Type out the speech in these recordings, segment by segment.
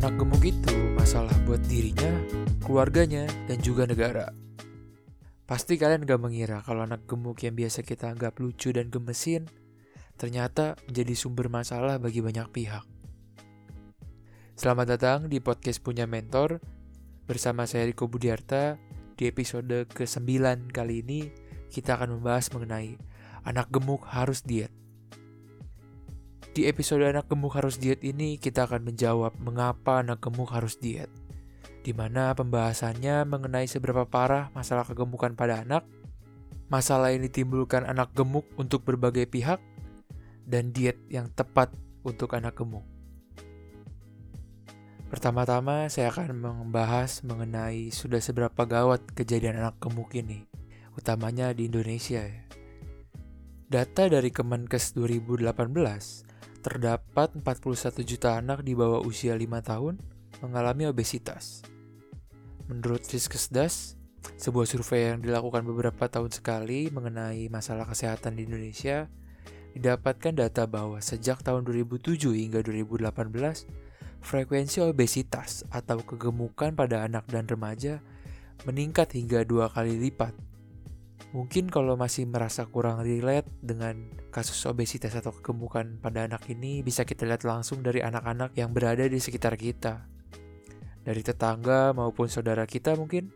Anak gemuk itu masalah buat dirinya, keluarganya, dan juga negara. Pasti kalian gak mengira kalau anak gemuk yang biasa kita anggap lucu dan gemesin, ternyata menjadi sumber masalah bagi banyak pihak. Selamat datang di podcast Punya Mentor, bersama saya Riko Budiarta. Di episode ke-9 kali ini, kita akan membahas mengenai anak gemuk harus diet. Di episode anak gemuk harus diet ini, kita akan menjawab mengapa anak gemuk harus diet. Di mana pembahasannya mengenai seberapa parah masalah kegemukan pada anak, masalah yang ditimbulkan anak gemuk untuk berbagai pihak, dan diet yang tepat untuk anak gemuk. Pertama-tama saya akan membahas mengenai sudah seberapa gawat kejadian anak gemuk ini, utamanya di Indonesia ya. Data dari Kemenkes 2018, terdapat 41 juta anak di bawah usia 5 tahun mengalami obesitas. Menurut Riskesdas, sebuah survei yang dilakukan beberapa tahun sekali mengenai masalah kesehatan di Indonesia, didapatkan data bahwa sejak tahun 2007 hingga 2018, frekuensi obesitas atau kegemukan pada anak dan remaja meningkat hingga dua kali lipat. Mungkin kalau masih merasa kurang relate dengan kasus obesitas atau kegemukan pada anak ini bisa kita lihat langsung dari anak-anak yang berada di sekitar kita. Dari tetangga maupun saudara kita mungkin.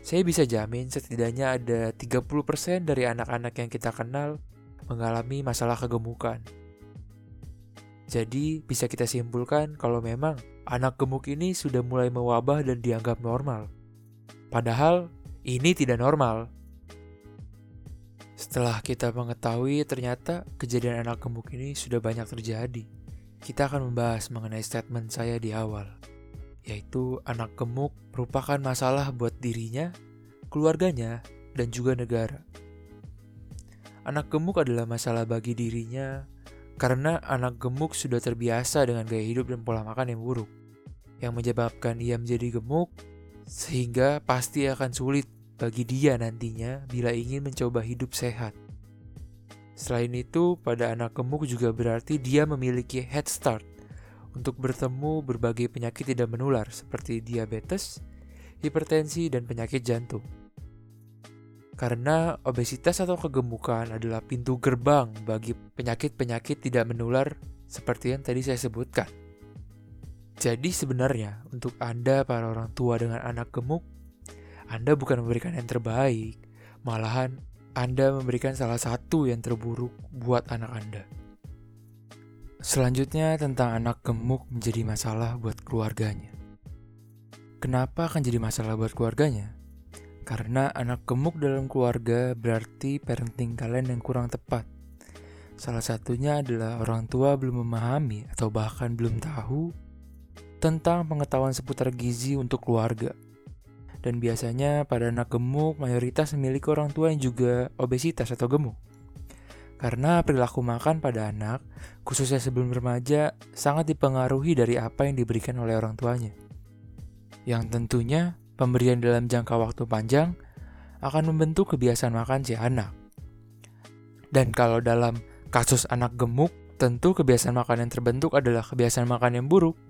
Saya bisa jamin setidaknya ada 30% dari anak-anak yang kita kenal mengalami masalah kegemukan. Jadi bisa kita simpulkan kalau memang anak gemuk ini sudah mulai mewabah dan dianggap normal. Padahal ini tidak normal. Setelah kita mengetahui ternyata kejadian anak gemuk ini sudah banyak terjadi, kita akan membahas mengenai statement saya di awal, yaitu anak gemuk merupakan masalah buat dirinya, keluarganya, dan juga negara. Anak gemuk adalah masalah bagi dirinya, karena anak gemuk sudah terbiasa dengan gaya hidup dan pola makan yang buruk, yang menyebabkan ia menjadi gemuk, sehingga pasti akan sulit bagi dia nantinya bila ingin mencoba hidup sehat. Selain itu, pada anak gemuk juga berarti dia memiliki head start untuk bertemu berbagai penyakit tidak menular seperti diabetes, hipertensi, dan penyakit jantung. Karena obesitas atau kegemukan adalah pintu gerbang bagi penyakit-penyakit tidak menular seperti yang tadi saya sebutkan. Jadi sebenarnya untuk Anda para orang tua dengan anak gemuk, Anda bukan memberikan yang terbaik, malahan Anda memberikan salah satu yang terburuk buat anak Anda. Selanjutnya tentang anak gemuk menjadi masalah buat keluarganya. Kenapa akan jadi masalah buat keluarganya? Karena anak gemuk dalam keluarga berarti parenting kalian yang kurang tepat. Salah satunya adalah orang tua belum memahami atau bahkan belum tahu tentang pengetahuan seputar gizi untuk keluarga. Dan biasanya pada anak gemuk mayoritas memiliki orang tua yang juga obesitas atau gemuk. Karena perilaku makan pada anak, khususnya sebelum remaja, sangat dipengaruhi dari apa yang diberikan oleh orang tuanya. Yang tentunya pemberian dalam jangka waktu panjang akan membentuk kebiasaan makan si anak. Dan kalau dalam kasus anak gemuk, tentu kebiasaan makan yang terbentuk adalah kebiasaan makan yang buruk.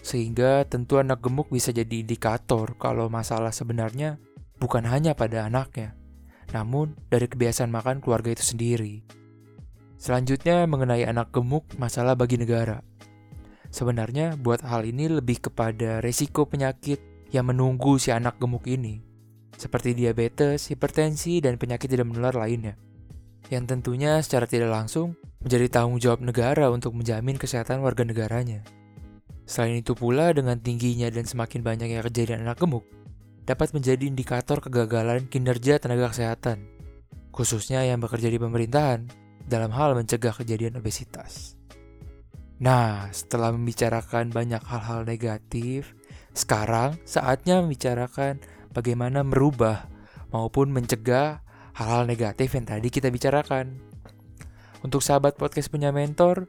Sehingga tentu anak gemuk bisa jadi indikator kalau masalah sebenarnya bukan hanya pada anaknya, namun dari kebiasaan makan keluarga itu sendiri. Selanjutnya mengenai anak gemuk, masalah bagi negara. Sebenarnya buat hal ini lebih kepada resiko penyakit yang menunggu si anak gemuk ini, seperti diabetes, hipertensi, dan penyakit tidak menular lainnya, yang tentunya secara tidak langsung menjadi tanggung jawab negara untuk menjamin kesehatan warga negaranya. Selain itu pula, dengan tingginya dan semakin banyaknya kejadian anak gemuk, dapat menjadi indikator kegagalan kinerja tenaga kesehatan, khususnya yang bekerja di pemerintahan, dalam hal mencegah kejadian obesitas. Nah, setelah membicarakan banyak hal-hal negatif, sekarang saatnya membicarakan bagaimana merubah maupun mencegah hal-hal negatif yang tadi kita bicarakan. Untuk sahabat podcast punya mentor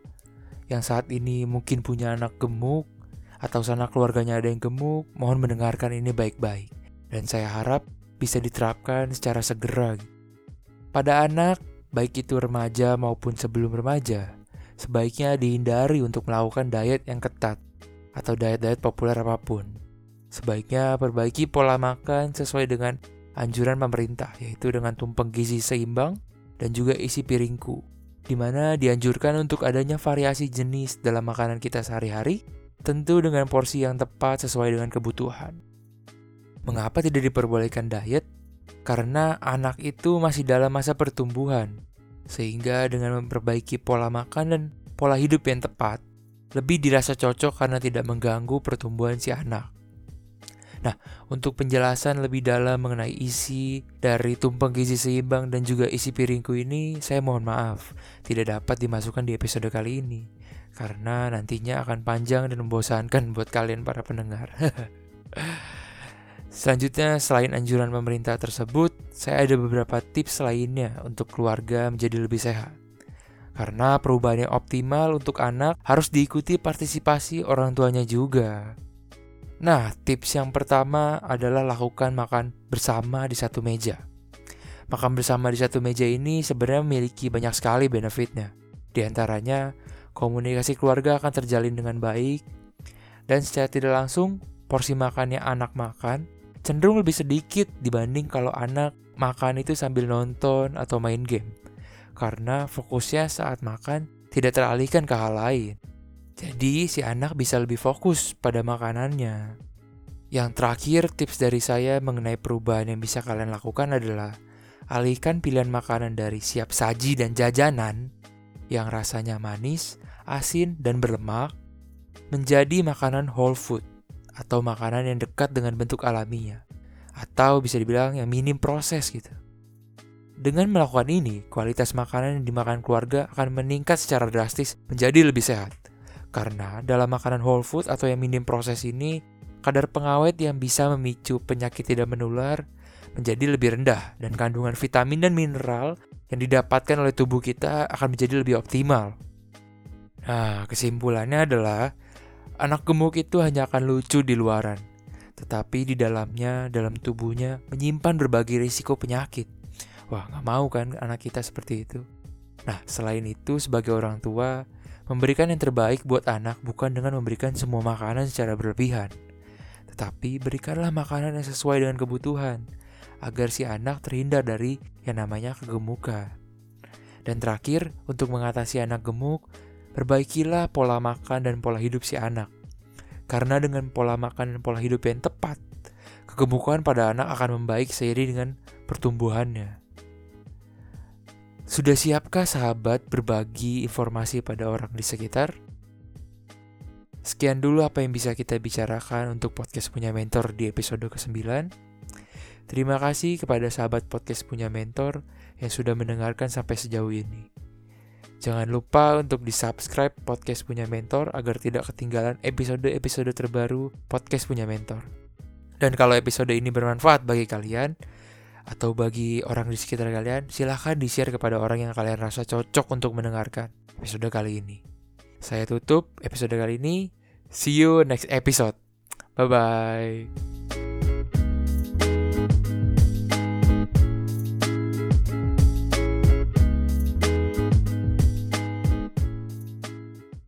yang saat ini mungkin punya anak gemuk atau sana keluarganya ada yang gemuk, mohon mendengarkan ini baik-baik. Dan saya harap bisa diterapkan secara segera. Pada anak, baik itu remaja maupun sebelum remaja, sebaiknya dihindari untuk melakukan diet yang ketat atau diet-diet populer apa pun. Sebaiknya perbaiki pola makan sesuai dengan anjuran pemerintah, yaitu dengan tumpeng gizi seimbang dan juga isi piringku, di mana dianjurkan untuk adanya variasi jenis dalam makanan kita sehari-hari, tentu dengan porsi yang tepat sesuai dengan kebutuhan. Mengapa tidak diperbolehkan diet? Karena anak itu masih dalam masa pertumbuhan, sehingga dengan memperbaiki pola makan dan pola hidup yang tepat, lebih dirasa cocok karena tidak mengganggu pertumbuhan si anak. Nah, untuk penjelasan lebih dalam mengenai isi dari tumpeng gizi seimbang dan juga isi piringku ini, saya mohon maaf tidak dapat dimasukkan di episode kali ini karena nantinya akan panjang dan membosankan buat kalian para pendengar. Selanjutnya, selain anjuran pemerintah tersebut, saya ada beberapa tips lainnya untuk keluarga menjadi lebih sehat. Karena perubahan yang optimal untuk anak harus diikuti partisipasi orang tuanya juga. Nah, tips yang pertama adalah lakukan makan bersama di satu meja. Makan bersama di satu meja ini sebenarnya memiliki banyak sekali benefitnya. Di antaranya, komunikasi keluarga akan terjalin dengan baik, dan secara tidak langsung, porsi makannya anak makan cenderung lebih sedikit dibanding kalau anak makan itu sambil nonton atau main game karena fokusnya saat makan tidak teralihkan ke hal lain. Jadi si anak bisa lebih fokus pada makanannya. Yang terakhir tips dari saya mengenai perubahan yang bisa kalian lakukan adalah alihkan pilihan makanan dari siap saji dan jajanan yang rasanya manis, asin, dan berlemak menjadi makanan whole food atau makanan yang dekat dengan bentuk alaminya atau bisa dibilang yang minim proses gitu. Dengan melakukan ini, kualitas makanan yang dimakan keluarga akan meningkat secara drastis menjadi lebih sehat. Karena dalam makanan whole food atau yang minim proses ini, kadar pengawet yang bisa memicu penyakit tidak menular menjadi lebih rendah dan kandungan vitamin dan mineral yang didapatkan oleh tubuh kita akan menjadi lebih optimal. Nah, kesimpulannya adalah anak gemuk itu hanya akan lucu di luaran, tetapi di dalamnya, dalam tubuhnya menyimpan berbagai risiko penyakit Wah, nggak mau kan anak kita seperti itu. Nah, selain itu, sebagai orang tua, memberikan yang terbaik buat anak bukan dengan memberikan semua makanan secara berlebihan, tetapi berikanlah makanan yang sesuai dengan kebutuhan, agar si anak terhindar dari yang namanya kegemukan. Dan terakhir, untuk mengatasi anak gemuk, perbaikilah pola makan dan pola hidup si anak. Karena dengan pola makan dan pola hidup yang tepat, kegemukan pada anak akan membaik seiring dengan pertumbuhannya. Sudah siapkah sahabat berbagi informasi pada orang di sekitar? Sekian dulu apa yang bisa kita bicarakan untuk podcast punya mentor di episode ke-9. Terima kasih kepada sahabat podcast punya mentor yang sudah mendengarkan sampai sejauh ini. Jangan lupa untuk di-subscribe podcast punya mentor agar tidak ketinggalan episode-episode terbaru podcast punya mentor. Dan kalau episode ini bermanfaat bagi kalian, atau bagi orang di sekitar kalian, silahkan di-share kepada orang yang kalian rasa cocok untuk mendengarkan episode kali ini. Saya tutup episode kali ini. See you next episode. Bye-bye.